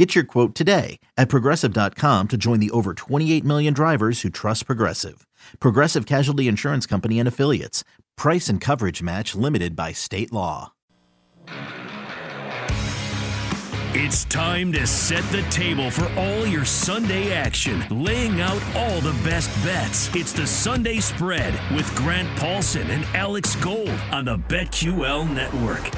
Get your quote today at progressive.com to join the over 28 million drivers who trust Progressive. Progressive Casualty Insurance Company and Affiliates. Price and coverage match limited by state law. It's time to set the table for all your Sunday action, laying out all the best bets. It's the Sunday spread with Grant Paulsen and Alex Gold on the BetQL network.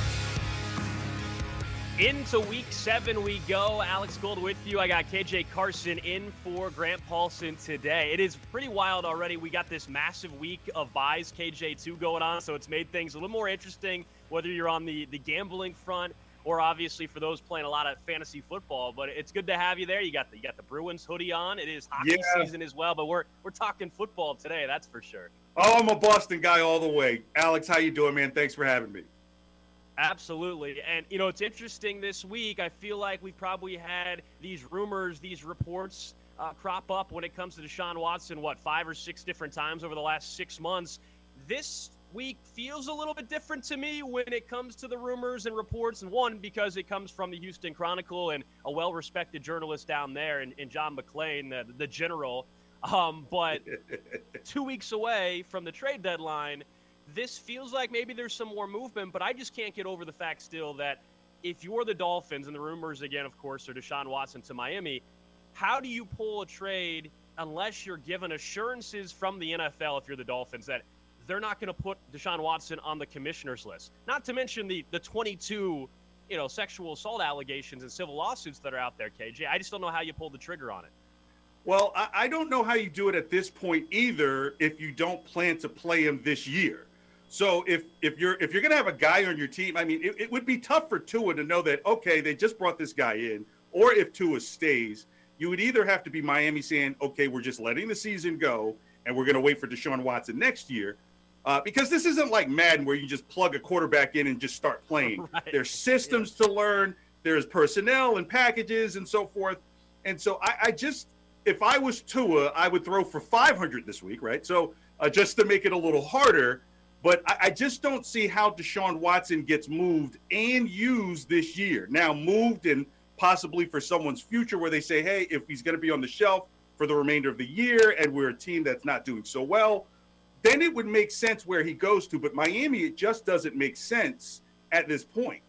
Into week seven we go. Alex Gold with you. I got KJ Carson in for Grant Paulsen today. It is pretty wild already. We got this massive week of buys, KJ2 going on, so it's made things a little more interesting, whether you're on the, the gambling front or obviously for those playing a lot of fantasy football. But it's good to have you there. You got the you got the Bruins hoodie on. It is hockey yeah. season as well, but we're we're talking football today, that's for sure. Oh, I'm a Boston guy all the way. Alex, how you doing, man? Thanks for having me. Absolutely. And, you know, it's interesting this week. I feel like we've probably had these rumors, these reports uh, crop up when it comes to Deshaun Watson, what, five or six different times over the last six months. This week feels a little bit different to me when it comes to the rumors and reports. And one, because it comes from the Houston Chronicle and a well respected journalist down there, and, and John McClain, the, the general. Um, but two weeks away from the trade deadline, this feels like maybe there's some more movement, but I just can't get over the fact still that if you're the Dolphins, and the rumors again, of course, are Deshaun Watson to Miami, how do you pull a trade unless you're given assurances from the NFL if you're the Dolphins that they're not going to put Deshaun Watson on the commissioner's list? Not to mention the the 22 you know sexual assault allegations and civil lawsuits that are out there, KJ. I just don't know how you pull the trigger on it. Well, I, don't know how you do it at this point either if you don't plan to play him this year. So if if you're if you're gonna have a guy on your team, I mean, it, it, would be tough for Tua to know that okay, they just brought this guy in, or if Tua stays, you would either have to be Miami saying, okay, we're just letting the season go, and we're gonna wait for Deshaun Watson next year, uh, because this isn't like Madden where you just plug a quarterback in and just start playing. Right. There's systems yeah. to learn, there's personnel and packages and so forth, and so I, I just if I was Tua, I would throw for 500 this week, right? So uh, just to make it a little harder but I, I, just don't see how Deshaun Watson gets moved and used this year. Now, moved and possibly for someone's future where they say, hey, if he's going to be on the shelf for the remainder of the year and we're a team that's not doing so well, then it would make sense where he goes to. But Miami, it just doesn't make sense at this point.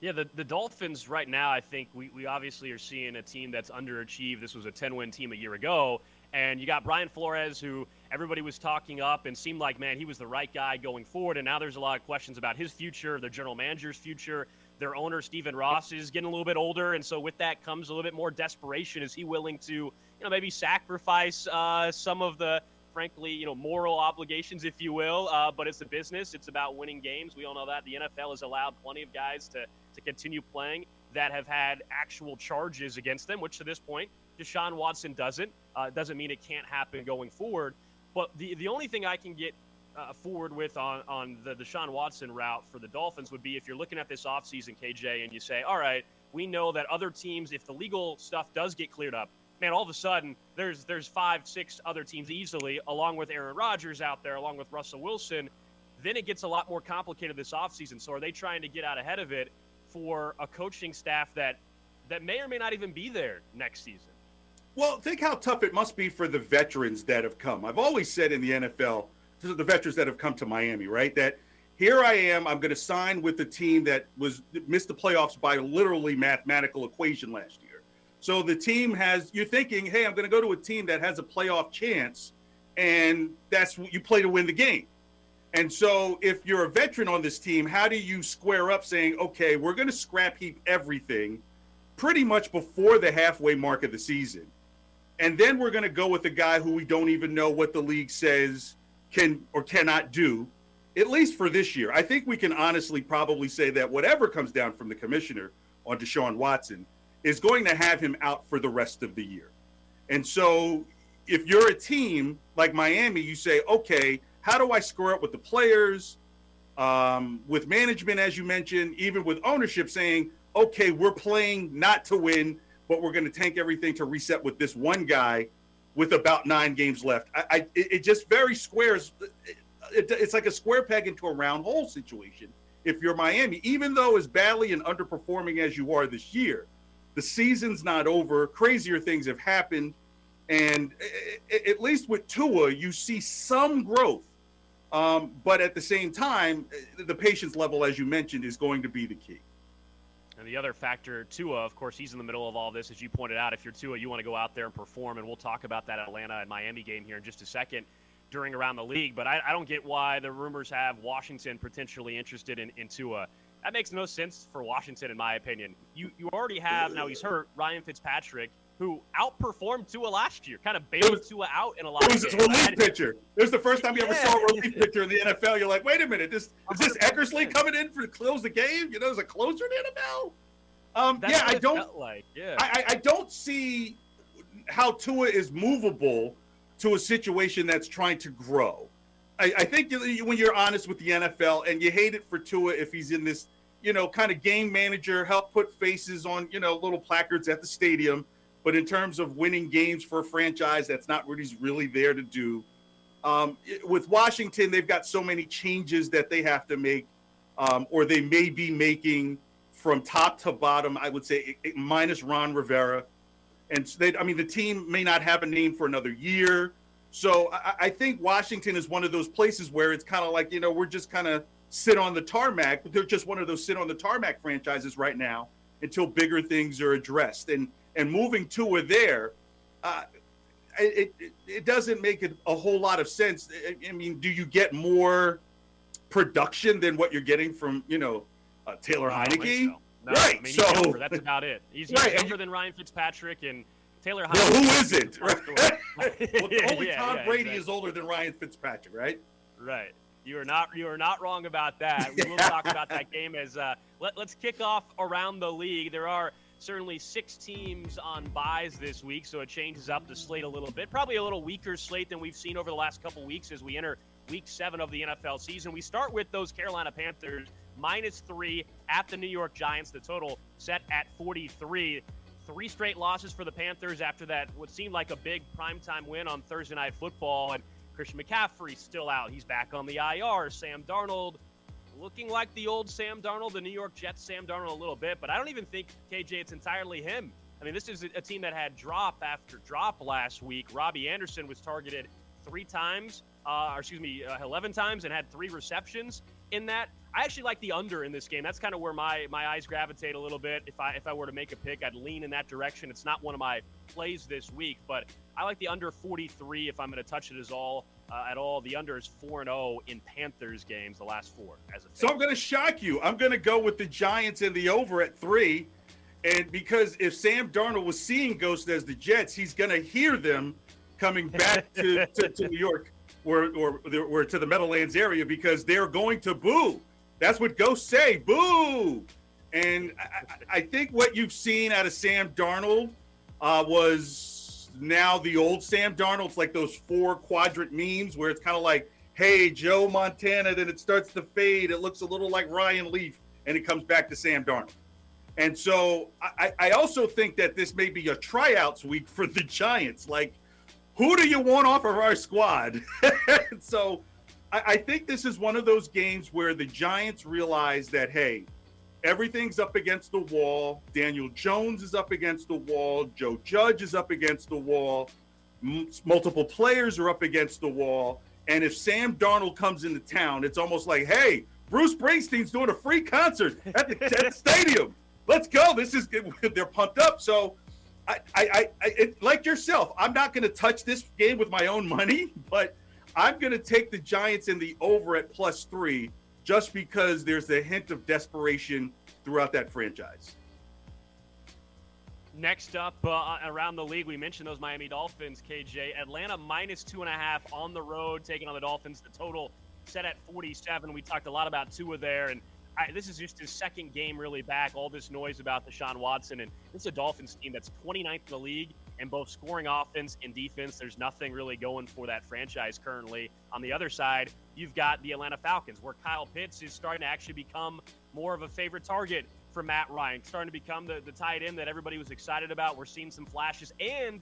Yeah, the, the Dolphins right now, I think we, we obviously are seeing a team that's underachieved. This was a 10 win team a year ago. And you got Brian Flores, who everybody was talking up and seemed like, man, he was the right guy going forward. And now there's a lot of questions about his future, the general manager's future. Their owner, Stephen Ross, is getting a little bit older. And so with that comes a little bit more desperation. Is he willing to, you know, maybe sacrifice uh, some of the, frankly, you know, moral obligations, if you will? Uh, but it's a business. It's about winning games. We all know that. The NFL has allowed plenty of guys to, to continue playing that have had actual charges against them, which to this point, Deshaun Watson doesn't. Uh, doesn't mean it can't happen going forward. But the the only thing I can get uh, forward with on, on the Deshaun Watson route for the Dolphins would be if you're looking at this offseason, KJ, and you say, all right, we know that other teams, if the legal stuff does get cleared up, man, all of a sudden there's there's five, six other teams easily, along with Aaron Rodgers out there, along with Russell Wilson. Then it gets a lot more complicated this offseason. So are they trying to get out ahead of it for a coaching staff that that may or may not even be there next season? Well, think how tough it must be for the veterans that have come. I've always said in the NFL, the veterans that have come to Miami, right? That here I am, I'm going to sign with a team that was missed the playoffs by literally mathematical equation last year. So the team has you're thinking, hey, I'm going to go to a team that has a playoff chance, and that's what you play to win the game. And so if you're a veteran on this team, how do you square up saying, okay, we're going to scrap heap everything pretty much before the halfway mark of the season? And then we're going to go with a guy who we don't even know what the league says can or cannot do, at least for this year. I think we can honestly probably say that whatever comes down from the commissioner on Deshaun Watson is going to have him out for the rest of the year. And so if you're a team like Miami, you say, okay, how do I square up with the players, um, with management, as you mentioned, even with ownership saying, okay, we're playing not to win, but we're going to tank everything to reset with this one guy with about nine games left. I, I it, just very squares. It, it's like a square peg into a round hole situation. If you're Miami, even though as badly and underperforming as you are this year, the season's not over. Crazier things have happened, and at least with Tua, you see some growth. Um, but at the same time, the patience level, as you mentioned, is going to be the key. And the other factor, Tua, of course, he's in the middle of all this, as you pointed out. If you're Tua, you want to go out there and perform, and we'll talk about that Atlanta and Miami game here in just a second during around the league. But I, I don't get why the rumors have Washington potentially interested in, in Tua. That makes no sense for Washington, in my opinion. You you already have now he's hurt Ryan Fitzpatrick, who outperformed Tua last year, kind of bailed Tua out in a lot. It was his relief pitcher. It was the first time you ever saw a relief pitcher in the NFL. You're like, wait a minute, this is this Eckersley coming in for to close the game? You know, there's a closer in the NFL. Um, yeah, I don't like. Yeah, I, I don't see how Tua is movable to a situation that's trying to grow. I, I think when you're honest with the NFL, and you hate it for Tua if he's in this, you know, kind of game manager, help put faces on, you know, little placards at the stadium but in terms of winning games for a franchise, that's not what he's really there to do. Um, with Washington, they've got so many changes that they have to make, um, or they may be making from top to bottom. I would say minus Ron Rivera, and they, I mean the team may not have a name for another year. So I, I think Washington is one of those places where it's kind of like you know we're just kind of sit on the tarmac. But they're just one of those sit on the tarmac franchises right now until bigger things are addressed. And and moving Tua there, uh, it, it, it doesn't make it a whole lot of sense. I, mean, do you get more production than what you're getting from you know uh, Taylor Heinicke? So. No, right. I mean, so younger. that's about it. He's, right. younger than Ryan Fitzpatrick and Taylor Heinicke. Well, who isn't? Right? well, only yeah, Tom yeah, Brady exactly. is older than Ryan Fitzpatrick, right? Right. You are not you are not wrong about that. We will talk about that game as uh, let, let's kick off around the league. There are certainly six teams on buys this week, so it changes up the slate a little bit. Probably a little weaker slate than we've seen over the last couple weeks as we enter week seven of the NFL season. We start with those Carolina Panthers minus three at the New York Giants. The total set at 43. Three straight losses for the Panthers after that what seemed like a big primetime win on Thursday Night Football. And Christian McCaffrey still out. He's back on the IR. Sam Darnold looking like the old Sam Darnold, the New York Jets Sam Darnold a little bit, but I don't even think KJ it's entirely him. I mean, this is a team that had drop after drop last week. Robbie Anderson was targeted three times, uh, or excuse me, uh, 11 times, and had three receptions in that. I actually like the under in this game. That's kind of where my my eyes gravitate a little bit. If I if I were to make a pick, I'd lean in that direction. It's not one of my plays this week, but I like the under 43 if I'm going to touch it as all uh, at all. The under is 4 and 0 in Panthers games, the last four. As a so I'm going to shock you. I'm going to go with the Giants and the over at three. And because if Sam Darnold was seeing ghosts as the Jets, he's going to hear them coming back to, to, to, New York or, or, or to the Meadowlands area because they're going to boo. That's what ghosts say boo. And I, I think what you've seen out of Sam Darnold uh, was now the old Sam Darnold's like those four quadrant memes where it's kind of like, hey, Joe Montana, then it starts to fade. It looks a little like Ryan Leaf, and it comes back to Sam Darnold. And so I, I also think that this may be a tryouts week for the Giants. Like, who do you want off of our squad? so I, I think this is one of those games where the Giants realize that, hey, everything's up against the wall. Daniel Jones is up against the wall. Joe Judge is up against the wall. M- multiple players are up against the wall. And if Sam Darnold comes into town, it's almost like, hey, Bruce Springsteen's doing a free concert at the, at the stadium. Let's go. This is they're pumped up. So, I, I, I it, like yourself, I'm not going to touch this game with my own money, but I'm going to take the Giants in the over at plus three just because there's a hint of desperation throughout that franchise. Next up uh, around the league, we mentioned those Miami Dolphins, KJ. Atlanta minus two and a half on the road, taking on the Dolphins. The total set at 47. We talked a lot about Tua there, and I, this is just his second game really back. All this noise about Deshaun Watson, and this is a Dolphins team that's 29th in the league in both scoring offense and defense. There's nothing really going for that franchise currently. On the other side, you've got the Atlanta Falcons, where Kyle Pitts is starting to actually become more of a favorite target for Matt Ryan, starting to become the, the tight end that everybody was excited about. We're seeing some flashes, and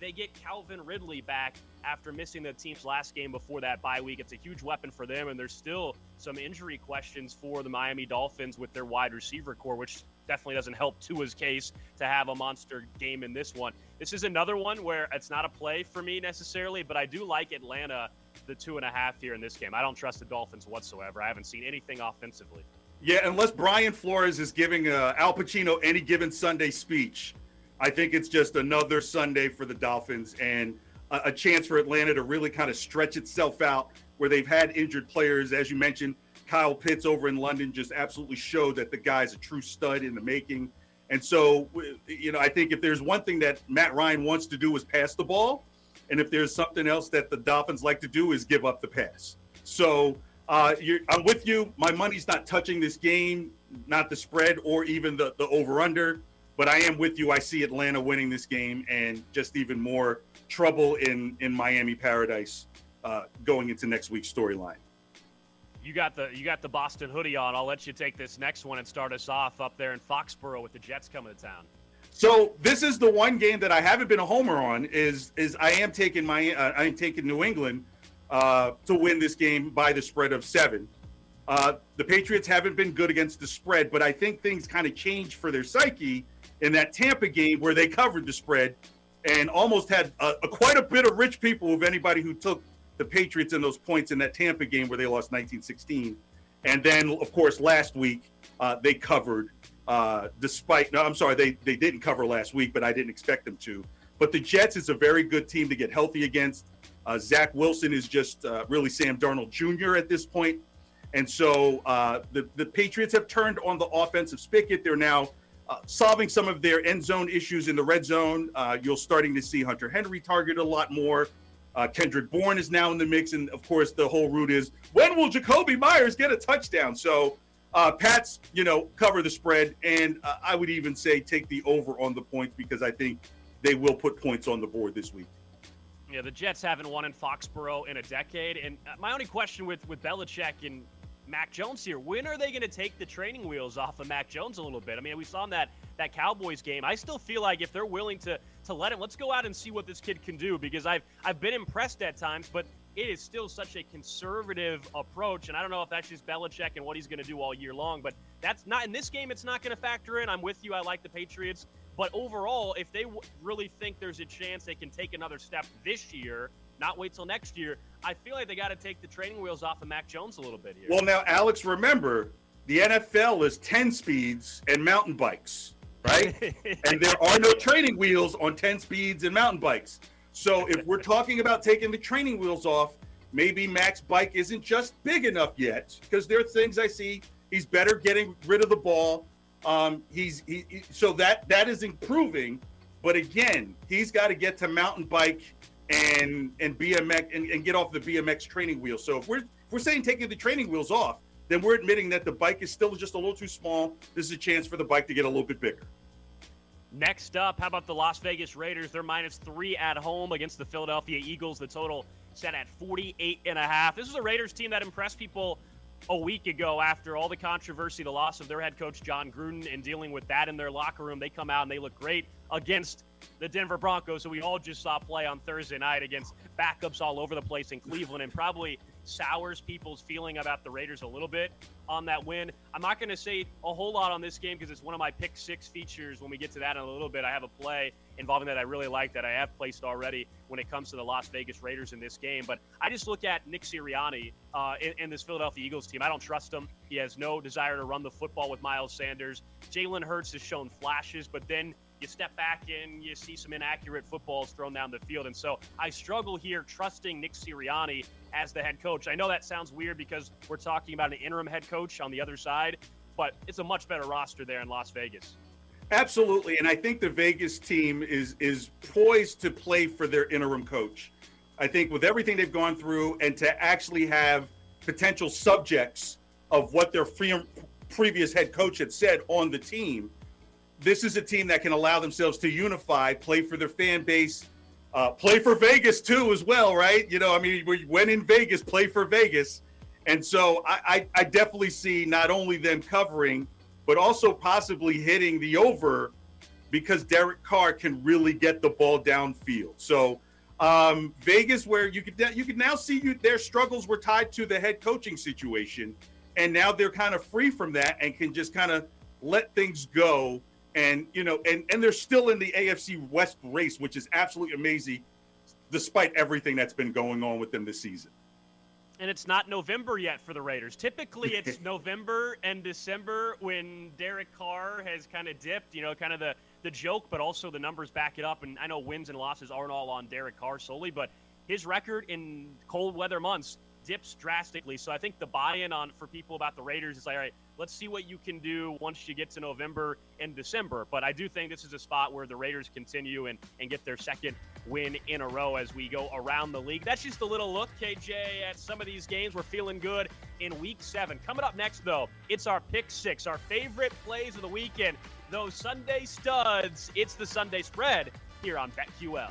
they get Calvin Ridley back after missing the team's last game before that bye week. It's a huge weapon for them, and there's still some injury questions for the Miami Dolphins with their wide receiver core, which definitely doesn't help Tua's case to have a monster game in this one. This is another one where it's not a play for me necessarily, but I do like Atlanta the two and a half here in this game. I don't trust the Dolphins whatsoever. I haven't seen anything offensively. Yeah, unless Brian Flores is giving uh, Al Pacino any given Sunday speech, I think it's just another Sunday for the Dolphins and a, a chance for Atlanta to really kind of stretch itself out where they've had injured players. As you mentioned, Kyle Pitts over in London just absolutely showed that the guy's a true stud in the making. And so, you know, I think if there's one thing that Matt Ryan wants to do is pass the ball, and if there's something else that the Dolphins like to do is give up the pass. So uh, I'm with you. My money's not touching this game, not the spread or even the, the over under, but I am with you. I see Atlanta winning this game and just even more trouble in, in Miami Paradise uh, going into next week's storyline. You got the you got the Boston hoodie on. I'll let you take this next one and start us off up there in Foxborough with the Jets coming to town. So this is the one game that I haven't been a homer on. Is is I am taking my uh, I am taking New England uh, to win this game by the spread of seven. Uh, the Patriots haven't been good against the spread, but I think things kind of changed for their psyche in that Tampa game where they covered the spread and almost had a, a, quite a bit of rich people of anybody who took the Patriots in those points in that Tampa game where they lost 1916. And then, of course, last week uh, they covered, uh, despite, no, I'm sorry, they, they didn't cover last week, but I didn't expect them to. But the Jets is a very good team to get healthy against. Uh, Zach Wilson is just uh, really Sam Darnold Jr. at this. And so uh, the, the Patriots have turned on the offensive spigot. They're now uh, solving some of their end zone issues in the red zone. you're starting to see Hunter Henry target a lot more. Uh, Kendrick Bourne is now in the mix, and of course, the whole route is when will Jakobi Meyers get a touchdown? So, uh, Pats, you know, cover the spread, and uh, I would even say take the over on the points because I think they will put points on the board this week. Yeah, the Jets haven't won in Foxborough in a decade, and uh, my only question with with Belichick and Mac Jones here. When are they going to take the training wheels off of Mac Jones a little bit? I mean, we saw in that that Cowboys game. I still feel like if they're willing to to let him, let's go out and see what this kid can do because I've I've been impressed at times, but it is still such a conservative approach, and I don't know if that's just Belichick and what he's going to do all year long. But that's not in this game. It's not going to factor in. I'm with you. I like the Patriots, but overall, if they w- really think there's a chance they can take another step this year, not wait till next year. I feel like they got to take the training wheels off of Mac Jones a little bit here. Well, now, Alex, remember the NFL is 10 speeds and mountain bikes, right? and there are no training wheels on 10 speeds and mountain bikes. So if we're talking about taking the training wheels off, maybe Mac's bike isn't just big enough yet because there are things I see. He's better getting rid of the ball. Um, he's he, he, so that that is improving, but again, he's got to get to mountain bike and and BMX and, and get off the BMX training wheels. So if we're if we're saying taking the training wheels off, then we're admitting that the bike is still just a little too small. This is a chance for the bike to get a little bit bigger. Next up, how about the Las Vegas Raiders? They're minus three at home against the Philadelphia Eagles. The total set at 48 and a half. This is a Raiders team that impressed people a week ago after all the controversy, the loss of their head coach Jon Gruden, and dealing with that in their locker room. They come out and they look great against the Denver Broncos, who we all just saw play on Thursday night against backups all over the place in Cleveland, and probably sours people's feeling about the Raiders a little bit on that win. I'm not going to say a whole lot on this game because it's one of my pick six features. When we get to that in a little bit, I have a play involving that I really like that I have placed already when it comes to the Las Vegas Raiders in this game. But I just look at Nick Sirianni uh, in, in, this Philadelphia Eagles team. I don't trust him. He has no desire to run the football with Miles Sanders. Jalen Hurts has shown flashes, but then you step back and you see some inaccurate footballs thrown down the field. And so I struggle here trusting Nick Sirianni as the head coach. I know that sounds weird because we're talking about an interim head coach on the other side, but it's a much better roster there in Las Vegas. Absolutely, and I think the Vegas team is is poised to play for their interim coach. I think with everything they've gone through and to actually have potential subjects of what their previous head coach had said on the team, this is a team that can allow themselves to unify, play for their fan base, uh, play for Vegas too as well, right? You know, I mean, when in Vegas, play for Vegas, And so I, I, I definitely see not only them covering, but also possibly hitting the over because Derek Carr can really get the ball downfield. So um, Vegas, where you could you could now see you, their struggles were tied to the head coaching situation, and now they're kind of free from that and can just kind of let things go. And you know, and and they're still in the AFC West race, which is absolutely amazing, despite everything that's been going on with them this season and it's not November yet for the Raiders. Typically, it's November and December when Derek Carr has kind of dipped. You know, kind of the the joke, but also the numbers back it up. And I know wins and losses aren't all on Derek Carr solely, but his record in cold weather months dips drastically. So I think the buy-in on for people about the Raiders is like, all right, let's see what you can do once you get to November and December. But I do think this is a spot where the Raiders continue and, and get their second win in a row as we go around the league. That's just a little look, KJ, at some of these games. We're feeling good in week seven. Coming up next, though, it's our pick six, our favorite plays of the weekend. Those Sunday studs. It's the Sunday spread here on BetQL.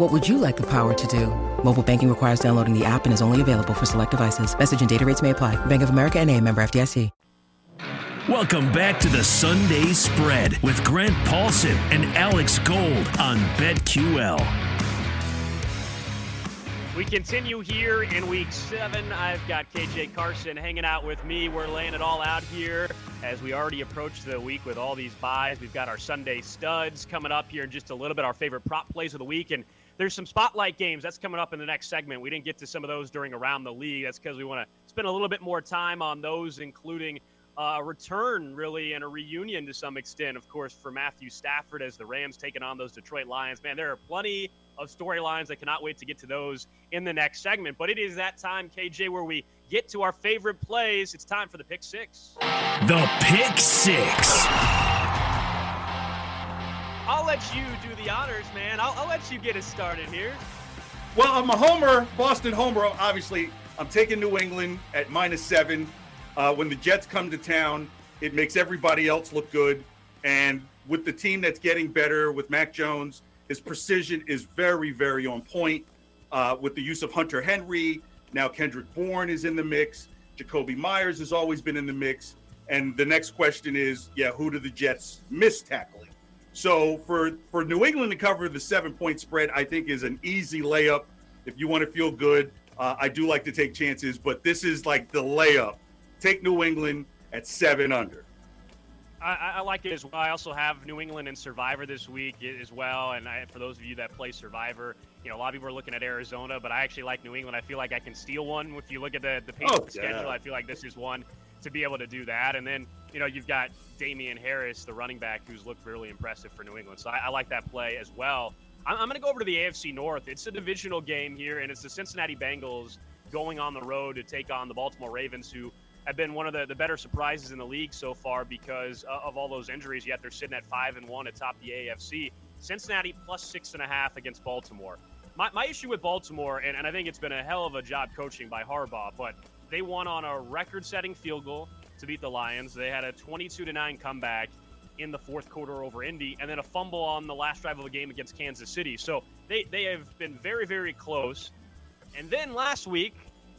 What would you like the power to do? Mobile banking requires downloading the app and is only available for select devices. Message and data rates may apply. Bank of America and a member FDIC. Welcome back to the Sunday Spread with Grant Paulsen and Alex Gold on BetQL. We continue here in week seven. I've got KJ Carson hanging out with me. We're laying it all out here as we already approach the week with all these buys. We've got our Sunday studs coming up here in just a little bit, our favorite prop plays of the week. And there's some spotlight games that's coming up in the next segment. We didn't get to some of those during Around the League. That's because we want to spend a little bit more time on those, including uh, a return, really, and a reunion to some extent, of course, for Matthew Stafford as the Rams taking on those Detroit Lions. Man, there are plenty of storylines. I cannot wait to get to those in the next segment. But it is that time, KJ, where we get to our favorite plays. It's time for the pick six. The pick six. I'll let you do the honors, man. I'll, I'll let you get us started here. Well, I'm a homer, Boston homer. Obviously, I'm taking New England at minus seven. Uh, when the Jets come to town, it makes everybody else look good. And with the team that's getting better with Mac Jones, his precision is very, very on point. Uh, with the use of Hunter Henry, now Kendrick Bourne is in the mix. Jakobi Meyers has always been in the mix. And the next question is, yeah, who do the Jets miss tackling? So for for New England to cover the seven point spread, I think is an easy layup. If you want to feel good, uh, I do like to take chances, but this is like the layup take New England at seven under. I, I, like it as well. I also have New England and Survivor this week as well. And I, for those of you that play Survivor, you know, a lot of people are looking at Arizona, but I actually like New England. I feel like I can steal one. If you look at the, the Patriots oh, yeah. schedule, I feel like this is one to be able to do that. And then, you know, you've got Damien Harris, the running back, who's looked really impressive for New England. So I, I like that play as well. I'm, I'm going to go over to the AFC North. It's a divisional game here, and it's the Cincinnati Bengals going on the road to take on the Baltimore Ravens, who – have been one of the, the better surprises in the league so far because uh, of all those injuries. Yet they're sitting at five and one atop the AFC. Cincinnati plus six and a half against Baltimore. My, my issue with Baltimore, and, and I think it's been a hell of a job coaching by Harbaugh, but they won on a record-setting field goal to beat the Lions. They had a 22 to nine comeback in the fourth quarter over Indy, and then a fumble on the last drive of the game against Kansas City. So they they have been very very close. And then last week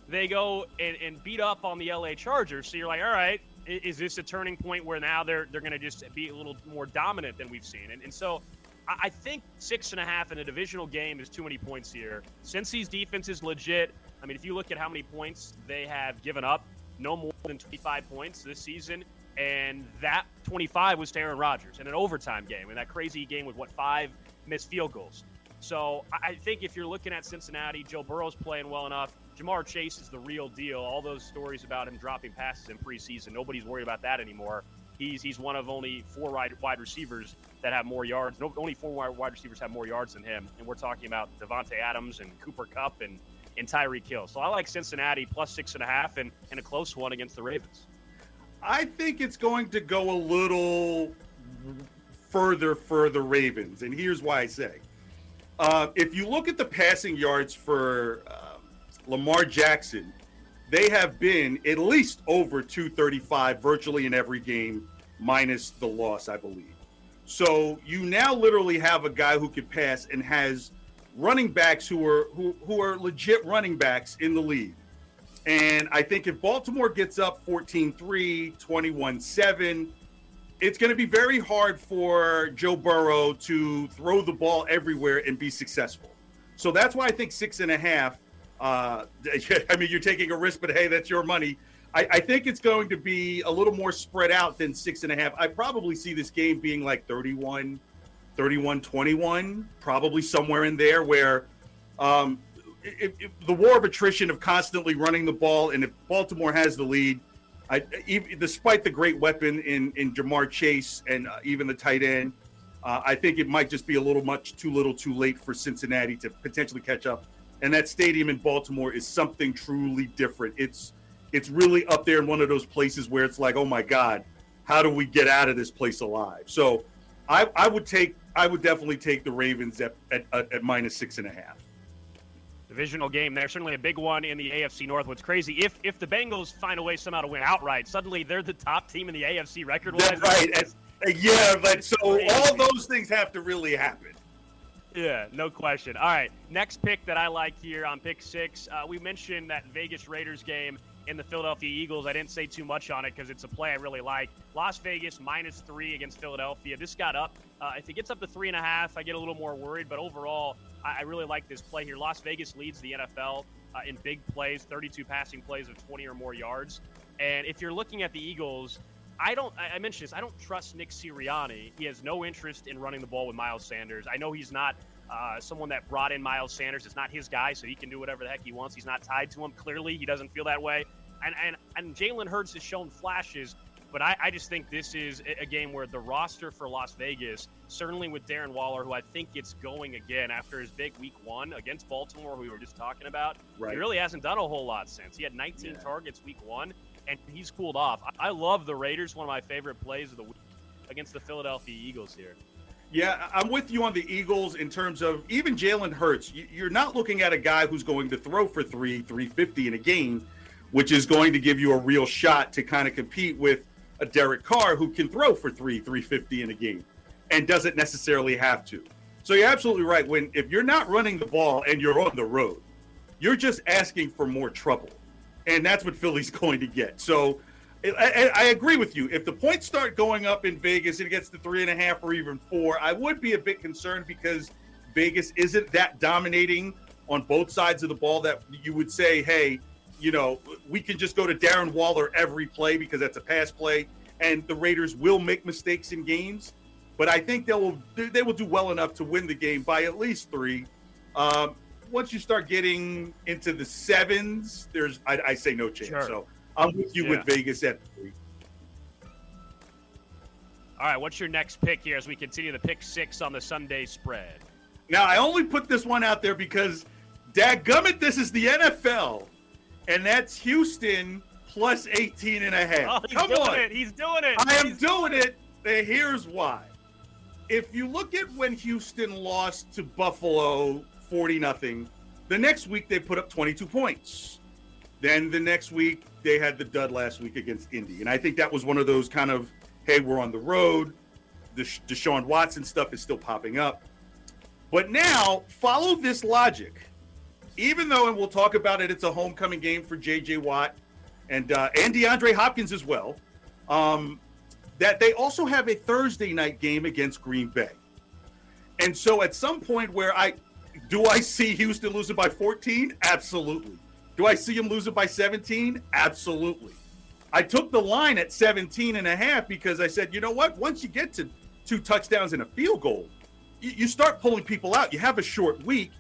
they go and, and beat up on the LA Chargers. So you're like, all right, is this a turning point where now they're they're going to just be a little more dominant than we've seen? And, and so I think six and a half in a divisional game is too many points here. Since defense is legit. I mean, if you look at how many points they have given up, no more than 25 points this season. And that 25 was to Aaron Rodgers in an overtime game, in that crazy game with what, five missed field goals. So I think if you're looking at Cincinnati, Joe Burrow's playing well enough. Ja'Marr Chase is the real deal. All those stories about him dropping passes in preseason, nobody's worried about that anymore. He's he's one of only four wide, receivers that have more yards. No, only four wide receivers have more yards than him, and we're talking about Davante Adams and Cooper Kupp and and Tyreek Hill. So I like Cincinnati plus six and a half and, and a close one against the Ravens. I think it's going to go a little further for the Ravens, and here's why I say. Uh, if you look at the passing yards for uh, Lamar Jackson, they have been at least over 235 virtually in every game, minus the loss, I believe. So you now literally have a guy who can pass and has running backs who are who, who are legit running backs in the league. And I think if Baltimore gets up 14-3, 21-7, it's going to be very hard for Joe Burrow to throw the ball everywhere and be successful. So that's why I think six and a half. Uh, I mean, you're taking a risk, but hey, that's your money. I, I, think it's going to be a little more spread out than six and a half. I probably see this game being like 31, 31 21, probably somewhere in there where um, if, if the war of attrition of constantly running the ball, and if Baltimore has the lead, I, even, despite the great weapon in, in Ja'Marr Chase and uh, even the tight end, uh, I think it might just be a little much too little too late for Cincinnati to potentially catch up. And that stadium in Baltimore is something truly different. It's it's really up there in one of those places where it's like, oh my God, how do we get out of this place alive? So I, I would take I would definitely take the Ravens at, at, at minus six and a half. Divisional game there, certainly a big one in the AFC North. What's crazy, if if the Bengals find a way somehow to win outright, suddenly they're the top team in the AFC record-wise. That's right. And, yeah, but so all those things have to really happen. Yeah, no question. All right, next pick that I like here on pick six, uh, we mentioned that Vegas Raiders game in the Philadelphia Eagles. I didn't say too much on it because it's a play I really like. Las Vegas minus three against Philadelphia. This got up. Uh, if it gets up to three and a half, I get a little more worried. But overall, I, I really like this play here. Las Vegas leads the NFL uh, in big plays, 32 passing plays of 20 or more yards. And if you're looking at the Eagles, I don't. I mentioned this. I don't trust Nick Sirianni. He has no interest in running the ball with Miles Sanders. I know he's not uh, someone that brought in Miles Sanders. It's not his guy, so he can do whatever the heck he wants. He's not tied to him. Clearly, he doesn't feel that way. And and, and Jalen Hurts has shown flashes, but I, I just think this is a game where the roster for Las Vegas, certainly with Darren Waller, who I think gets going again after his big week one against Baltimore, who we were just talking about. Right. He really hasn't done a whole lot since. He had 19 yeah. targets week one, and he's cooled off. I, I love the Raiders. One of my favorite plays of the week against the Philadelphia Eagles here. Yeah, I'm with you on the Eagles in terms of even Jalen Hurts. You're not looking at a guy who's going to throw for three, 350 in a game, which is going to give you a real shot to kind of compete with a Derek Carr who can throw for three, 350 in a game and doesn't necessarily have to. So you're absolutely right. When if you're not running the ball and you're on the road, you're just asking for more trouble. And that's what Philly's going to get. So I, I, agree with you. If the points start going up in Vegas and it gets to three and a half or even four, I would be a bit concerned because Vegas isn't that dominating on both sides of the ball that you would say, hey, you know, we can just go to Darren Waller every play because that's a pass play, and the Raiders will make mistakes in games. But I think they will they will do well enough to win the game by at least three. Um, once you start getting into the sevens, there's I, I say no chance. Sure. So I'm with you yeah. with Vegas at three. All right, what's your next pick here as we continue the pick six on the Sunday spread? Now, I only put this one out there because, dadgummit, this is the NFL, and that's Houston plus 18 and a half. Oh, Come on. It. He's doing it. I am doing it. And here's why. If you look at when Houston lost to Buffalo 40 nothing, the next week they put up 22 points. Then the next week they had the dud last week against Indy, and I think that was one of those kind of, hey, we're on the road. The Deshaun Watson stuff is still popping up, but now follow this logic. Even though, and we'll talk about it, it's a homecoming game for J.J. Watt and uh, and DeAndre Hopkins as well. Um, that they also have a Thursday night game against Green Bay. And so at some point where I do I see Houston losing by 14? Absolutely. Do I see them losing by 17? Absolutely. I took the line at 17 and a half because I said, you know what? Once you get to two touchdowns and a field goal, you, you start pulling people out. You have a short week,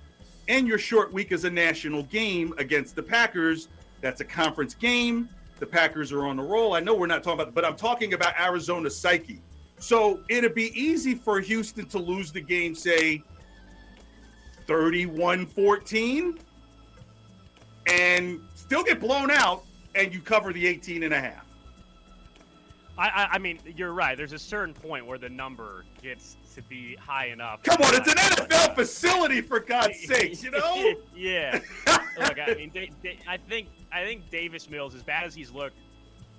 and your short week is a national game against the Packers. That's a conference game. The Packers are on the roll. I know we're not talking about, but I'm talking about Arizona's psyche. So it'd be easy for Houston to lose the game, say 31 14, and still get blown out, and you cover the 18 and a half. I, I, mean, you're right. There's a certain point where the number gets to be high enough. Come on, it's an uh, NFL facility for God's sakes, you know? yeah. Oh Look, I mean, I think I think Davis Mills, as bad as he's looked,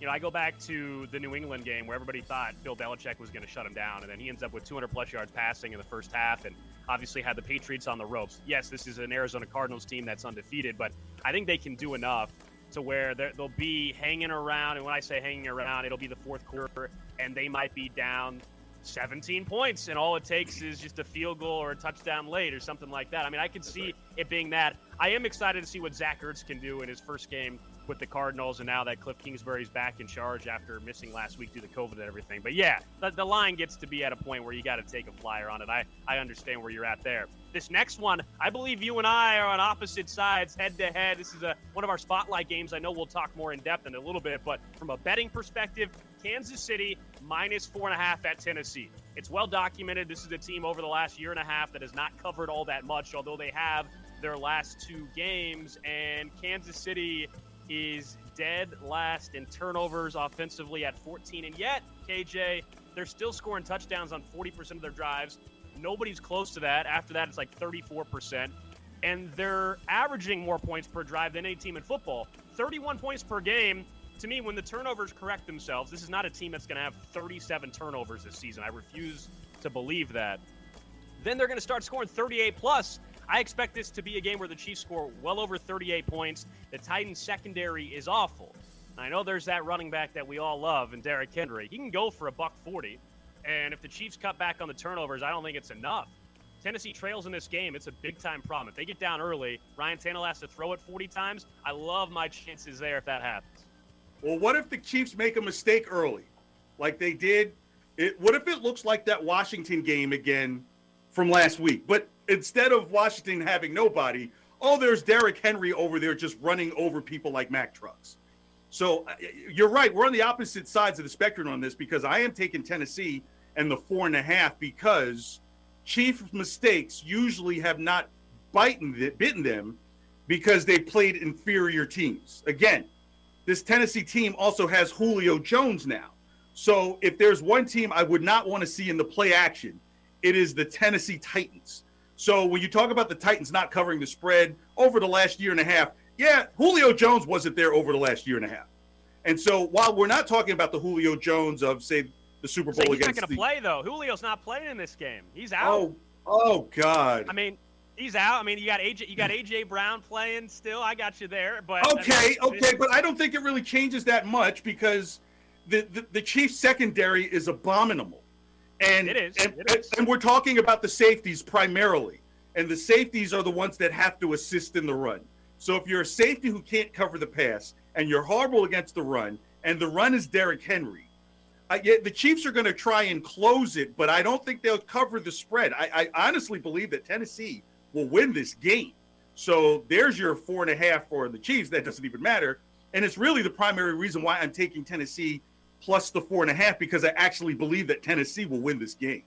you know, I go back to the New England game where everybody thought Bill Belichick was going to shut him down, and then he ends up with 200 plus yards passing in the first half, and obviously had the Patriots on the ropes. Yes, this is an Arizona Cardinals team that's undefeated, but I think they can do enough to where they'll be hanging around. And when I say hanging around, it'll be the fourth quarter, and they might be down 17 points, and all it takes is just a field goal or a touchdown late or something like that. I mean, I could see it being that. I am excited to see what Zach Ertz can do in his first game with the Cardinals, and now that Cliff Kingsbury's back in charge after missing last week due to COVID and everything. But yeah, the, the line gets to be at a point where you got to take a flyer on it. I, I understand where you're at there. This next one, I believe you and I are on opposite sides, head to head. This is a one of our spotlight games. I know we'll talk more in depth in a little bit, but from a betting perspective, Kansas City minus four and a half at Tennessee. It's well documented. This is a team over the last year and a half that has not covered all that much, although they have their last two games. And Kansas City is dead last in turnovers offensively at 14. And yet, KJ, they're still scoring touchdowns on 40% of their drives. Nobody's close to that. After that, it's like 34%. And they're averaging more points per drive than any team in football. 31 points per game. To me, when the turnovers correct themselves, this is not a team that's going to have 37 turnovers this season. I refuse to believe that. Then they're going to start scoring 38 plus I expect this to be a game where the Chiefs score well over 38 points. The Titans secondary is awful. I know there's that running back that we all love, and Derrick Henry. He can go for a buck 40. And if the Chiefs cut back on the turnovers, I don't think it's enough. Tennessee trails in this game. It's a big time problem. If they get down early, Ryan Tannehill has to throw it 40 times. I love my chances there if that happens. Well, what if the Chiefs make a mistake early, like they did? It, what if it looks like that Washington game again from last week? But instead of Washington having nobody, oh, there's Derrick Henry over there just running over people like Mack trucks. So uh, you're right. We're on the opposite sides of the spectrum on this because I am taking Tennessee and the four and a half because chief mistakes usually have not bitten bitten them because they played inferior teams. Again, this Tennessee team also has Julio Jones now. So if there's one team I would not want to see in the play action, it is the Tennessee Titans. So when you talk about the Titans not covering the spread over the last year and a half, yeah, Julio Jones wasn't there over the last year and a half. And so while we're not talking about the Julio Jones of say the Super Bowl so he's not going to play though. Julio's not playing in this game. He's out. Oh, oh God. I mean, he's out. I mean, you got AJ, you got AJ Brown playing still. I got you there, but okay, okay, but I don't think it really changes that much because the the, the Chiefs secondary is abominable. And, it is. And, it is. and we're talking about the safeties primarily. And the safeties are the ones that have to assist in the run. So if you're a safety who can't cover the pass and you're horrible against the run, and the run is Derrick Henry, uh, yeah, the Chiefs are going to try and close it, but I don't think they'll cover the spread. I, I honestly believe that Tennessee will win this game. So there's your four and a half for the Chiefs. That doesn't even matter. And it's really the primary reason why I'm taking Tennessee plus the four and a half because I actually believe that Tennessee will win this game.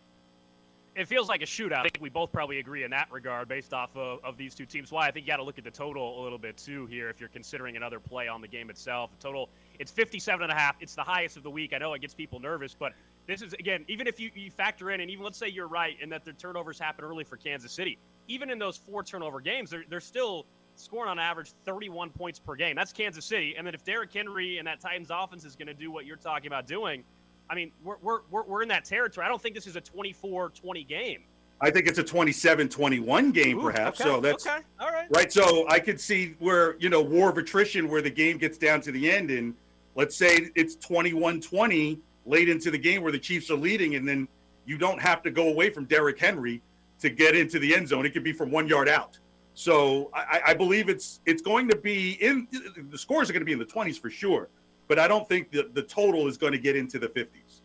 It feels like a shootout. I think we both probably agree in that regard based off of, of these two teams. Why I think you got to look at the total a little bit too here if you're considering another play on the game itself. The total, it's 57 and a half. It's the highest of the week. I know it gets people nervous, but this is, again, even if you, you factor in, and even let's say you're right in that the turnovers happen early for Kansas City, even in those four turnover games, they're, they're still scoring on average 31 points per game. That's Kansas City. And then if Derrick Henry and that Titans offense is going to do what you're talking about doing, I mean, we're, we're, we're, we're in that territory. I don't think this is a 24 20 game. I think it's a 27 21 game, Ooh, perhaps. Okay, so that's okay. All right. right. So I could see where, you know, war of attrition, where the game gets down to the end. And let's say it's 21 20 late into the game where the Chiefs are leading, and then you don't have to go away from Derrick Henry to get into the end zone. It could be from one yard out. So I, I believe it's it's going to be in the scores are going to be in the 20s for sure, but I don't think the, the total is going to get into the 50s.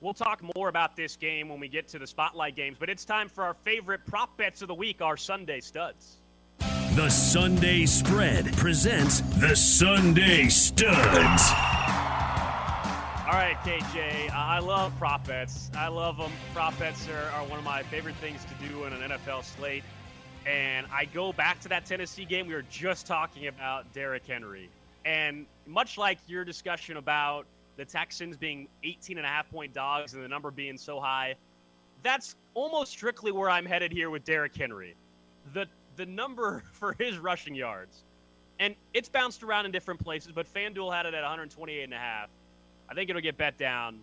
We'll talk more about this game when we get to the spotlight games, but it's time for our favorite prop bets of the week, our Sunday studs. The Sunday Spread presents the Sunday Studs. All right, KJ, I love prop bets. I love them. Prop bets are, are one of my favorite things to do in an NFL slate. And I go back to that Tennessee game we were just talking about, Derrick Henry. And much like your discussion about the Texans being 18 and a half point dogs and the number being so high. That's almost strictly where I'm headed here with Derrick Henry. The the number for his rushing yards. And it's bounced around in different places, but FanDuel had it at 128 and a half. I think it'll get bet down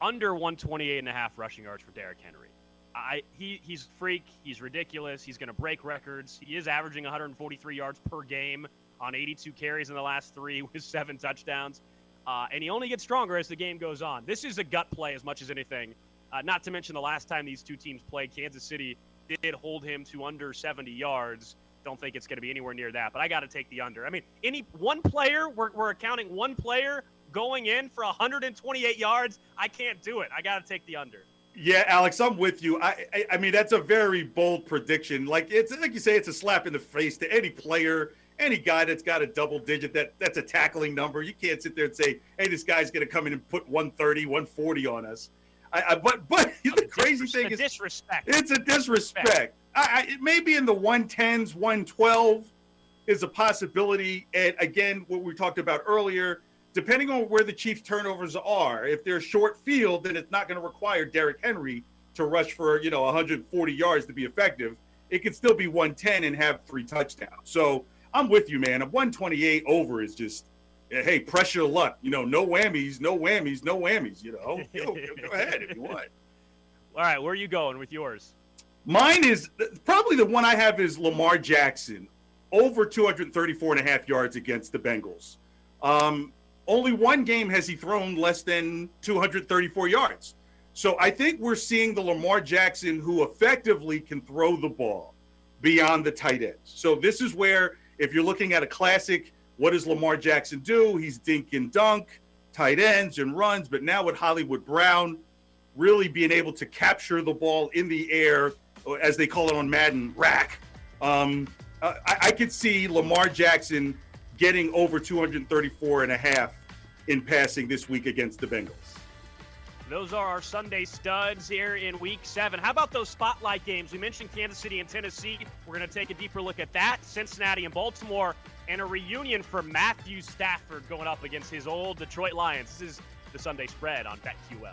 under 128 and a half rushing yards for Derrick Henry. I he he's freak, he's ridiculous, he's going to break records. He is averaging 143 yards per game on 82 carries in the last 3 with 7 touchdowns. Uh, and he only gets stronger as the game goes on. This is a gut play as much as anything. Uh, not to mention the last time these two teams played, Kansas City did hold him to under 70 yards. Don't think it's going to be anywhere near that, but I got to take the under. I mean, any one player, we're, we're accounting one player going in for 128 yards. I can't do it. I got to take the under. Yeah, Alex, I'm with you. I, I, I mean that's a very bold prediction. Like it's like you say, it's a slap in the face to any player any guy that's got a double digit that that's a tackling number you can't sit there and say hey this guy's going to come in and put 130 140 on us. I, I, but but the crazy thing is disrespect. It's a disrespect. I, it may be in the 110s 112 is a possibility. And again what we talked about earlier depending on where the chiefs turnovers are if they're short field then it's not going to require Derrick Henry to rush for you know 140 yards to be effective. It could still be 110 and have three touchdowns. So I'm with you, man. A 128 over is just, hey, Press Your Luck. You know, no whammies, no whammies, no whammies. You know, Yo, go ahead if you want. All right, where are you going with yours? Mine is probably the one I have is Lamar Jackson over 234 and a half yards against the Bengals. Um, only one game has he thrown less than 234 yards. So I think we're seeing the Lamar Jackson who effectively can throw the ball beyond the tight ends. So this is where if you're looking at a classic, what does Lamar Jackson do? He's dink and dunk, tight ends and runs. But now with Hollywood Brown, really being able to capture the ball in the air, as they call it on Madden, rack. Um, I, I could see Lamar Jackson getting over 234 and a half in passing this week against the Bengals. Those are our Sunday studs here in week seven. How about those spotlight games? We mentioned Kansas City and Tennessee. We're going to take a deeper look at that. Cincinnati and Baltimore, and a reunion for Matthew Stafford going up against his old Detroit Lions. This is the Sunday spread on BetQL.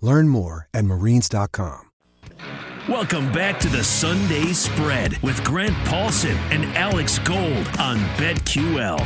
Learn more at marines.com. Welcome back to the Sunday Spread with Grant Paulsen and Alex Gold on BetQL.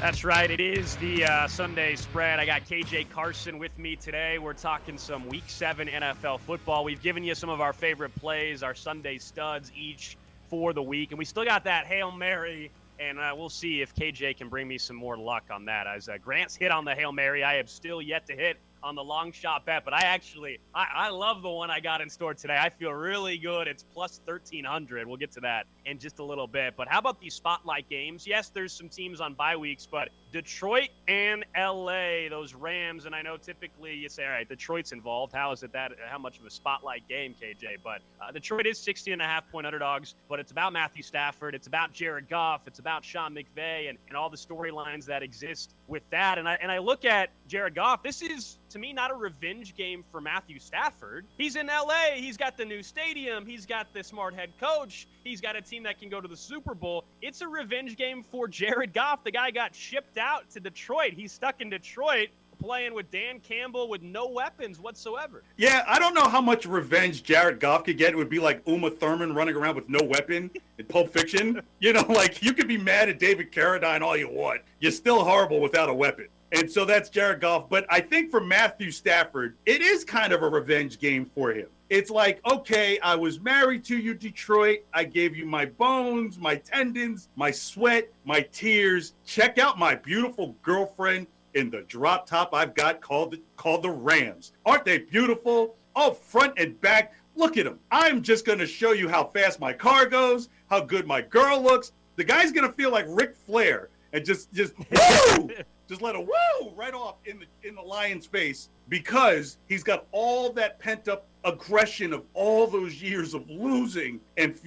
That's right. It is the uh, Sunday spread. I got KJ Carson with me today. We're talking some Week 7 NFL football. We've given you some of our favorite plays, our Sunday studs each for the week. And we still got that Hail Mary and uh, we'll see if KJ can bring me some more luck on that. As uh, Grant's hit on the Hail Mary, I have still yet to hit on the long shot bet, but I actually I, I love the one I got in store today. I feel really good. It's plus 1300. We'll get to that in just a little bit. But how about these spotlight games? Yes, there's some teams on bye weeks, but Detroit and LA, those Rams, and I know typically you say, all right, Detroit's involved. How is it that how much of a spotlight game, KJ? But uh, Detroit is 16 and a half point underdogs, but it's about Matthew Stafford, it's about Jared Goff, it's about Sean McVay, and, and all the storylines that exist with that. And I and I look at Jared Goff. This is to me not a revenge game for Matthew Stafford. He's in LA. He's got the new stadium. He's got the smart head coach. He's got a team that can go to the Super Bowl. It's a revenge game for Jared Goff. The guy got shipped out to Detroit. He's stuck in Detroit playing with Dan Campbell with no weapons whatsoever. Yeah, I don't know how much revenge Jared Goff could get. It would be like Uma Thurman running around with no weapon in Pulp Fiction. You know, like you could be mad at David Carradine all you want. You're still horrible without a weapon. And so that's Jared Goff. But I think for Matthew Stafford, it is kind of a revenge game for him. It's like, okay, I was married to you, Detroit. I gave you my bones, my tendons, my sweat, my tears. Check out my beautiful girlfriend in the drop top I've got called the, called the Rams. Aren't they beautiful? Oh, front and back. Look at them. I'm just going to show you how fast my car goes, how good my girl looks. The guy's going to feel like Ric Flair and just just woo, just let a woo right off in the in the lion's face because he's got all that pent up aggression of all those years of losing and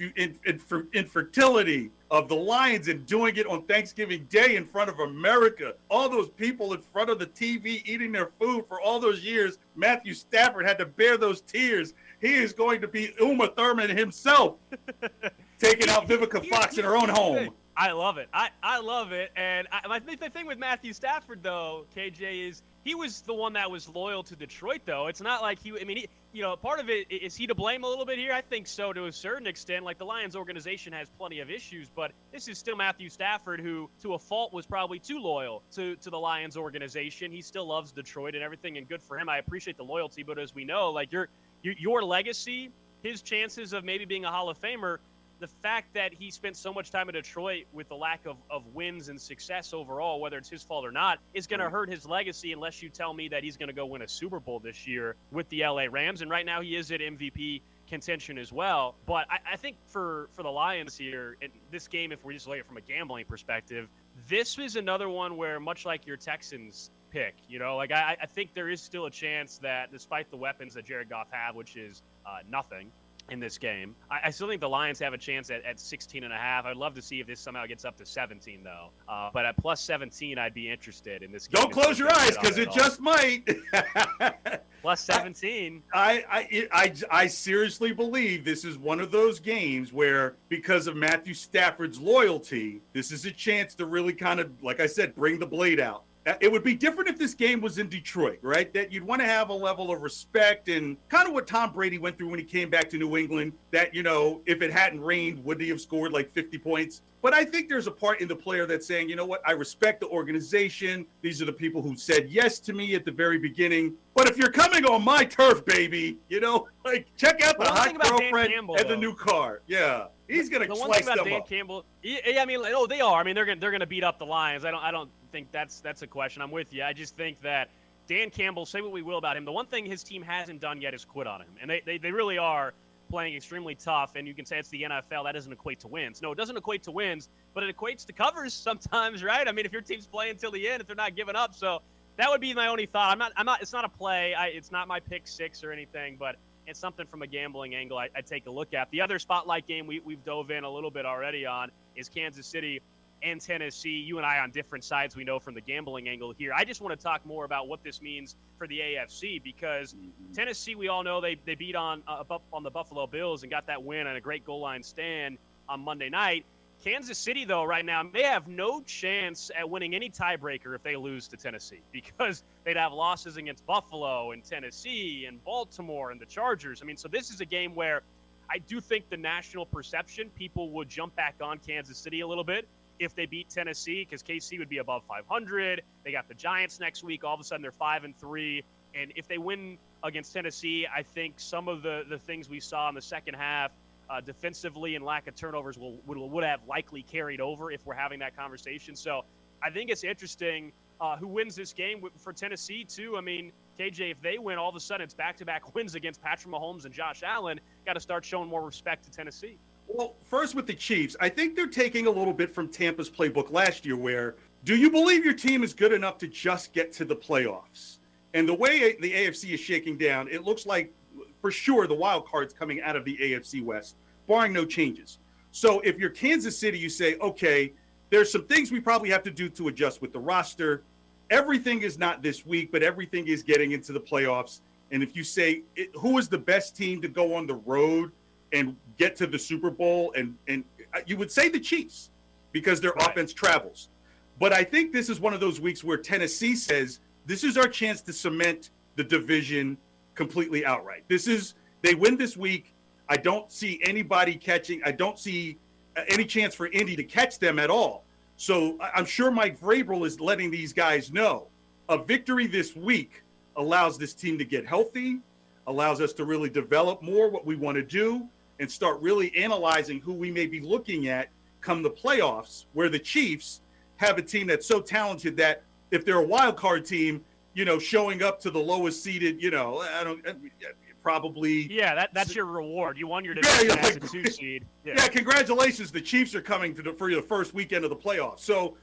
infertility of the Lions and doing it on Thanksgiving Day in front of America. All those people in front of the TV eating their food for all those years. Matthew Stafford had to bear those tears. He is going to be Uma Thurman himself, taking out Vivica Fox in her own home. I love it. I, I love it. And I, think the thing with Matthew Stafford, though, KJ, is he was the one that was loyal to Detroit, though. It's not like he, I mean, he, you know, part of it is he to blame a little bit here? I think so to a certain extent. Like the Lions organization has plenty of issues, but this is still Matthew Stafford, who to a fault was probably too loyal to, to the Lions organization. He still loves Detroit and everything, and good for him. I appreciate the loyalty, but as we know, like your, your, your legacy, his chances of maybe being a Hall of Famer the fact that he spent so much time in Detroit with the lack of, of wins and success overall, whether it's his fault or not, is going to hurt his legacy unless you tell me that he's going to go win a Super Bowl this year with the LA Rams. And right now he is at MVP contention as well. But I, I think for, for the Lions here, in this game, if we're just looking from a gambling perspective, this is another one where, much like your Texans pick, you know, like I, I think there is still a chance that despite the weapons that Jared Goff have, which is uh, nothing, in this game. I, I, still think the Lions have a chance at, at 16 and a half. I'd love to see if this somehow gets up to 17 though. Uh, but at plus 17, I'd be interested in this game. Don't close your eyes because it, it just might. plus 17. I, I, I, I seriously believe this is one of those games where because of Matthew Stafford's loyalty, this is a chance to really kind of, like I said, bring the blade out. Uh, it would be different if this game was in Detroit, right? That you'd want to have a level of respect and kind of what Tom Brady went through when he came back to New England. That, you know, if it hadn't rained, would he have scored like 50 points? But I think there's a part in the player that's saying, you know what, I respect the organization. These are the people who said yes to me at the very beginning. But if you're coming on my turf, baby, you know, like check out the well, hot girlfriend Campbell, and though. the new car. Yeah. He's gonna the one thing about Dan up. Campbell, yeah, I mean, oh, they are. I mean, they're gonna they're gonna beat up the Lions. I don't I don't think that's that's a question. I'm with you. I just think that Dan Campbell, say what we will about him, the one thing his team hasn't done yet is quit on him, and they they, they really are playing extremely tough. And you can say it's the NFL. That doesn't equate to wins. No, it doesn't equate to wins, but it equates to covers sometimes, right? I mean, if your team's playing till the end, if they're not giving up, so that would be my only thought. I'm not. I'm not. It's not a play. I, it's not my pick six or anything, but it's something from a gambling angle I, I take a look at. The other spotlight game we, we've dove in a little bit already on is Kansas City and Tennessee. You and I on different sides, we know from the gambling angle here. I just want to talk more about what this means for the AFC because mm-hmm. Tennessee, we all know they, they beat on uh, on the Buffalo Bills and got that win on a great goal line stand on Monday night. Kansas City, though, right now, they have no chance at winning any tiebreaker if they lose to Tennessee because they'd have losses against Buffalo and Tennessee and Baltimore and the Chargers. I mean, so this is a game where I do think the national perception, people would jump back on Kansas City a little bit if they beat Tennessee because KC would be above 500. They got the Giants next week. All of a sudden, they're 5 and 3. And if they win against Tennessee, I think some of the, the things we saw in the second half – uh, defensively and lack of turnovers will, would, would have likely carried over if we're having that conversation. So I think it's interesting uh, who wins this game for Tennessee, too. I mean, KJ, if they win, all of a sudden it's back to back wins against Patrick Mahomes and Josh Allen. Got to start showing more respect to Tennessee. Well, first with the Chiefs, I think they're taking a little bit from Tampa's playbook last year, where Do you believe your team is good enough to just get to the playoffs? And the way the AFC is shaking down, it looks like for sure the wild card's coming out of the AFC West, barring no changes. So if you're Kansas City, you say, okay, there's some things we probably have to do to adjust with the roster. Everything is not this week, but everything is getting into the playoffs. And if you say who is the best team to go on the road and get to the Super Bowl, and and uh, you would say the Chiefs because their right. offense travels. But I think this is one of those weeks where Tennessee says this is our chance to cement the division completely outright. This is they win this week. I don't see anybody catching. I don't see uh, any chance for Indy to catch them at all. So I'm sure Mike Vrabel is letting these guys know a victory this week allows this team to get healthy, allows us to really develop more what we want to do, and start really analyzing who we may be looking at come the playoffs, where the Chiefs have a team that's so talented that if they're a wild card team, you know, showing up to the lowest seeded, you know, I don't probably. Yeah, that, that's your reward. You won your division yeah, a two seed. Yeah. yeah. congratulations. The Chiefs are coming to the, for the first weekend of the playoffs. So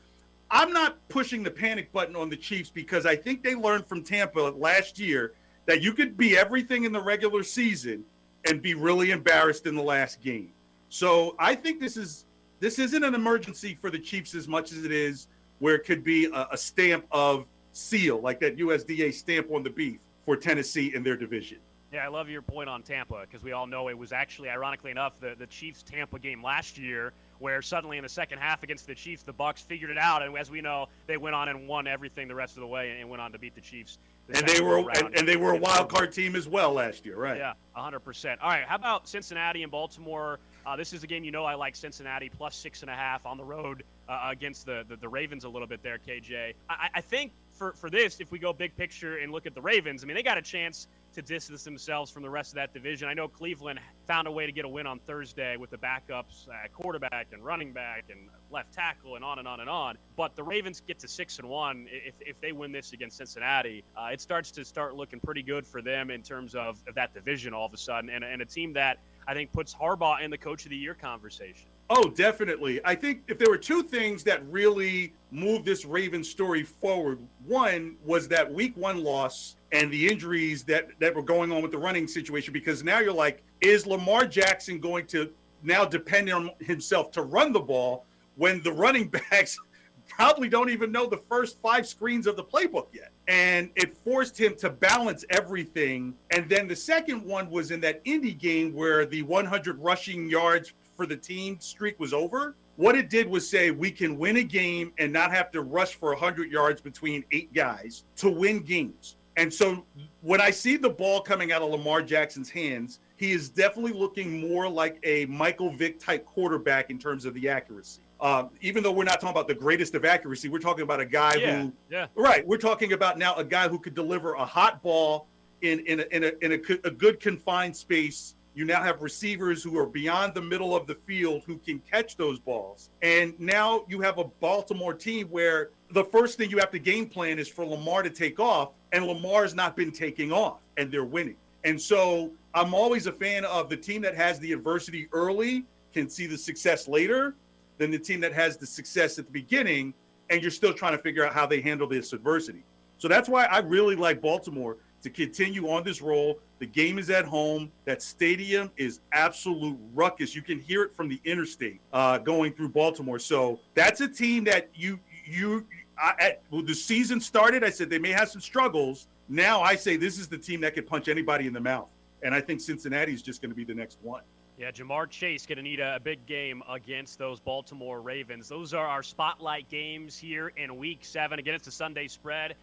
I'm not pushing the panic button on the Chiefs because I think they learned from Tampa last year that you could be everything in the regular season and be really embarrassed in the last game. So I think this is this isn't an emergency for the Chiefs as much as it is where it could be a, a stamp of seal, like that USDA stamp on the beef for Tennessee in their division. Yeah, I love your point on Tampa because we all know it was actually, ironically enough, the, the Chiefs Tampa game last year where suddenly in the second half against the Chiefs, the Bucs figured it out, and as we know, they went on and won everything the rest of the way and went on to beat the Chiefs. And they were and, and, they were a wild card team as well last year, right? Yeah, 100%. All right, how about Cincinnati and Baltimore? Uh, this is a game you know I like Cincinnati plus six and a half on the road uh, against the, the, the Ravens a little bit there, KJ. I, I think for for this, if we go big picture and look at the Ravens, I mean they got a chance to distance themselves from the rest of that division. I know Cleveland found a way to get a win on Thursday with the backups at quarterback and running back and left tackle and on and on and on. But the Ravens get to six and one if, if they win this against Cincinnati. Uh, it starts to start looking pretty good for them in terms of, of that division all of a sudden, and, and a team that I think puts Harbaugh in the Coach of the Year conversation. Oh, definitely. I think if there were two things that really moved this Ravens story forward, one was that week one loss and the injuries that, that were going on with the running situation, because now you're like, is Lamar Jackson going to now depend on himself to run the ball when the running backs probably don't even know the first five screens of the playbook yet? And it forced him to balance everything. And then the second one was in that Indy game where the 100 rushing yards for the team streak was over. What it did was say we can win a game and not have to rush for 100 yards between eight guys to win games. And so when I see the ball coming out of Lamar Jackson's hands, he is definitely looking more like a Michael Vick type quarterback in terms of the accuracy. Uh, even though we're not talking about the greatest of accuracy, we're talking about a guy yeah, who, yeah. right? We're talking about now a guy who could deliver a hot ball in in a, in a, in a, a good confined space you now have receivers who are beyond the middle of the field who can catch those balls. And now you have a Baltimore team where the first thing you have to game plan is for Lamar to take off, and Lamar's not been taking off, and they're winning. And so I'm always a fan of the team that has the adversity early can see the success later than the team that has the success at the beginning, and you're still trying to figure out how they handle this adversity. So that's why I really like Baltimore to continue on this roll. The game is at home. That stadium is absolute ruckus. You can hear it from the interstate uh, going through Baltimore. So that's a team that you you I, at well, the season started. I said they may have some struggles. Now I say this is the team that could punch anybody in the mouth, and I think Cincinnati is just going to be the next one. Yeah, Ja'Marr Chase going to need a, a, big game against those Baltimore Ravens. Those are our spotlight games here in Week Seven. Again, it's a Sunday spread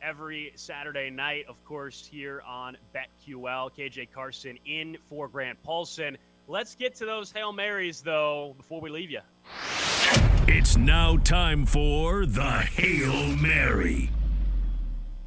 every Saturday night, of course, here on BetQL. KJ Carson in for Grant Paulsen. Let's get to those Hail Marys, though, before we leave you. It's now time for the Hail Mary.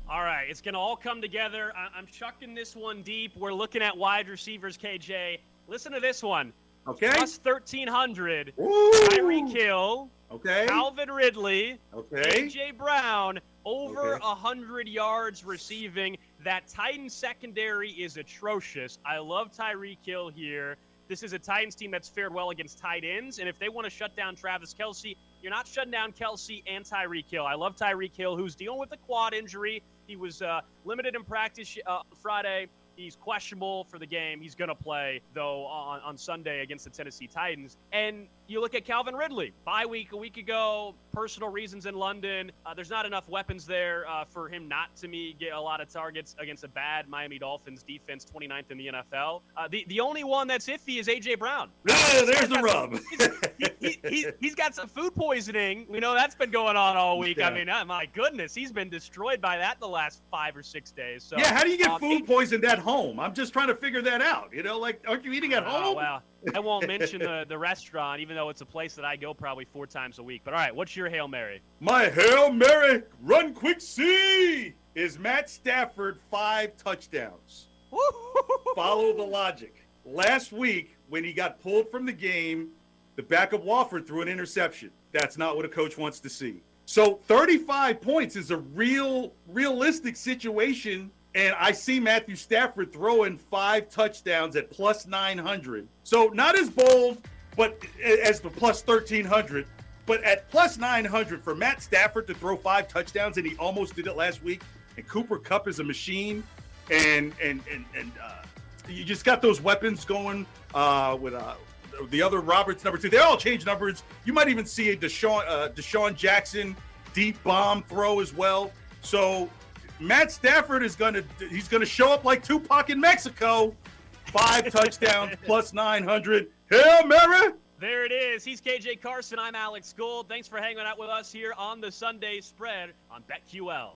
All right, it's going to all come together. I- am chucking this one deep. We're looking at wide receivers, KJ. Listen to this one. Okay. Plus 1,300. Tyreek Hill. Okay. Calvin Ridley. Okay. AJ Brown over a okay. hundred yards receiving. That Titan secondary is atrocious. I love Tyreek Hill here. This is a Titans team that's fared well against tight ends, and if they want to shut down Travis Kelce, You're not shutting down Kelce and Tyreek Hill. I love Tyreek Hill, who's dealing with a quad injury. He was uh, limited in practice uh, Friday. He's questionable for the game. He's going to play, though, on, on Sunday against the Tennessee Titans. And you look at Calvin Ridley, bye week a week ago, personal reasons in London. Uh, there's not enough weapons there uh, for him not to me get a lot of targets against a bad Miami Dolphins defense, 29th in the NFL. Uh, the the only one that's iffy is AJ Brown. Yeah, there's the rub. he, he, he, has got some food poisoning. We know that's been going on all week. Yeah. I mean, oh, my goodness, he's been destroyed by that the last five or six days. So yeah, how do you get um, food poisoned at home? I'm just trying to figure that out. You know, like aren't you eating at oh, home? well, I won't mention the, the restaurant, even though it's a place that I go probably four times a week. But all right, what's your Hail Mary? My Hail Mary, run quick see, is Matt Stafford five touchdowns. Follow the logic. Last week, when he got pulled from the game, the backup Wolford threw an interception. That's not what a coach wants to see. So 35 points is a real, realistic situation and I see Matthew Stafford throwing five touchdowns at plus 900. So not as bold, but as the plus 1300. But at plus 900 for Matt Stafford to throw five touchdowns, and he almost did it last week. And Cooper Kupp is a machine, and and and and uh, you just got those weapons going uh, with uh, the other Roberts number two. They all change numbers. You might even see a Deshaun uh, DeSean Jackson deep bomb throw as well. So Matt Stafford is going to he's going to show up like Tupac in Mexico. Five touchdowns plus 900. Hail Mary! There it is. He's KJ Carson. I'm Alex Gold. Thanks for hanging out with us here on the Sunday spread on BetQL.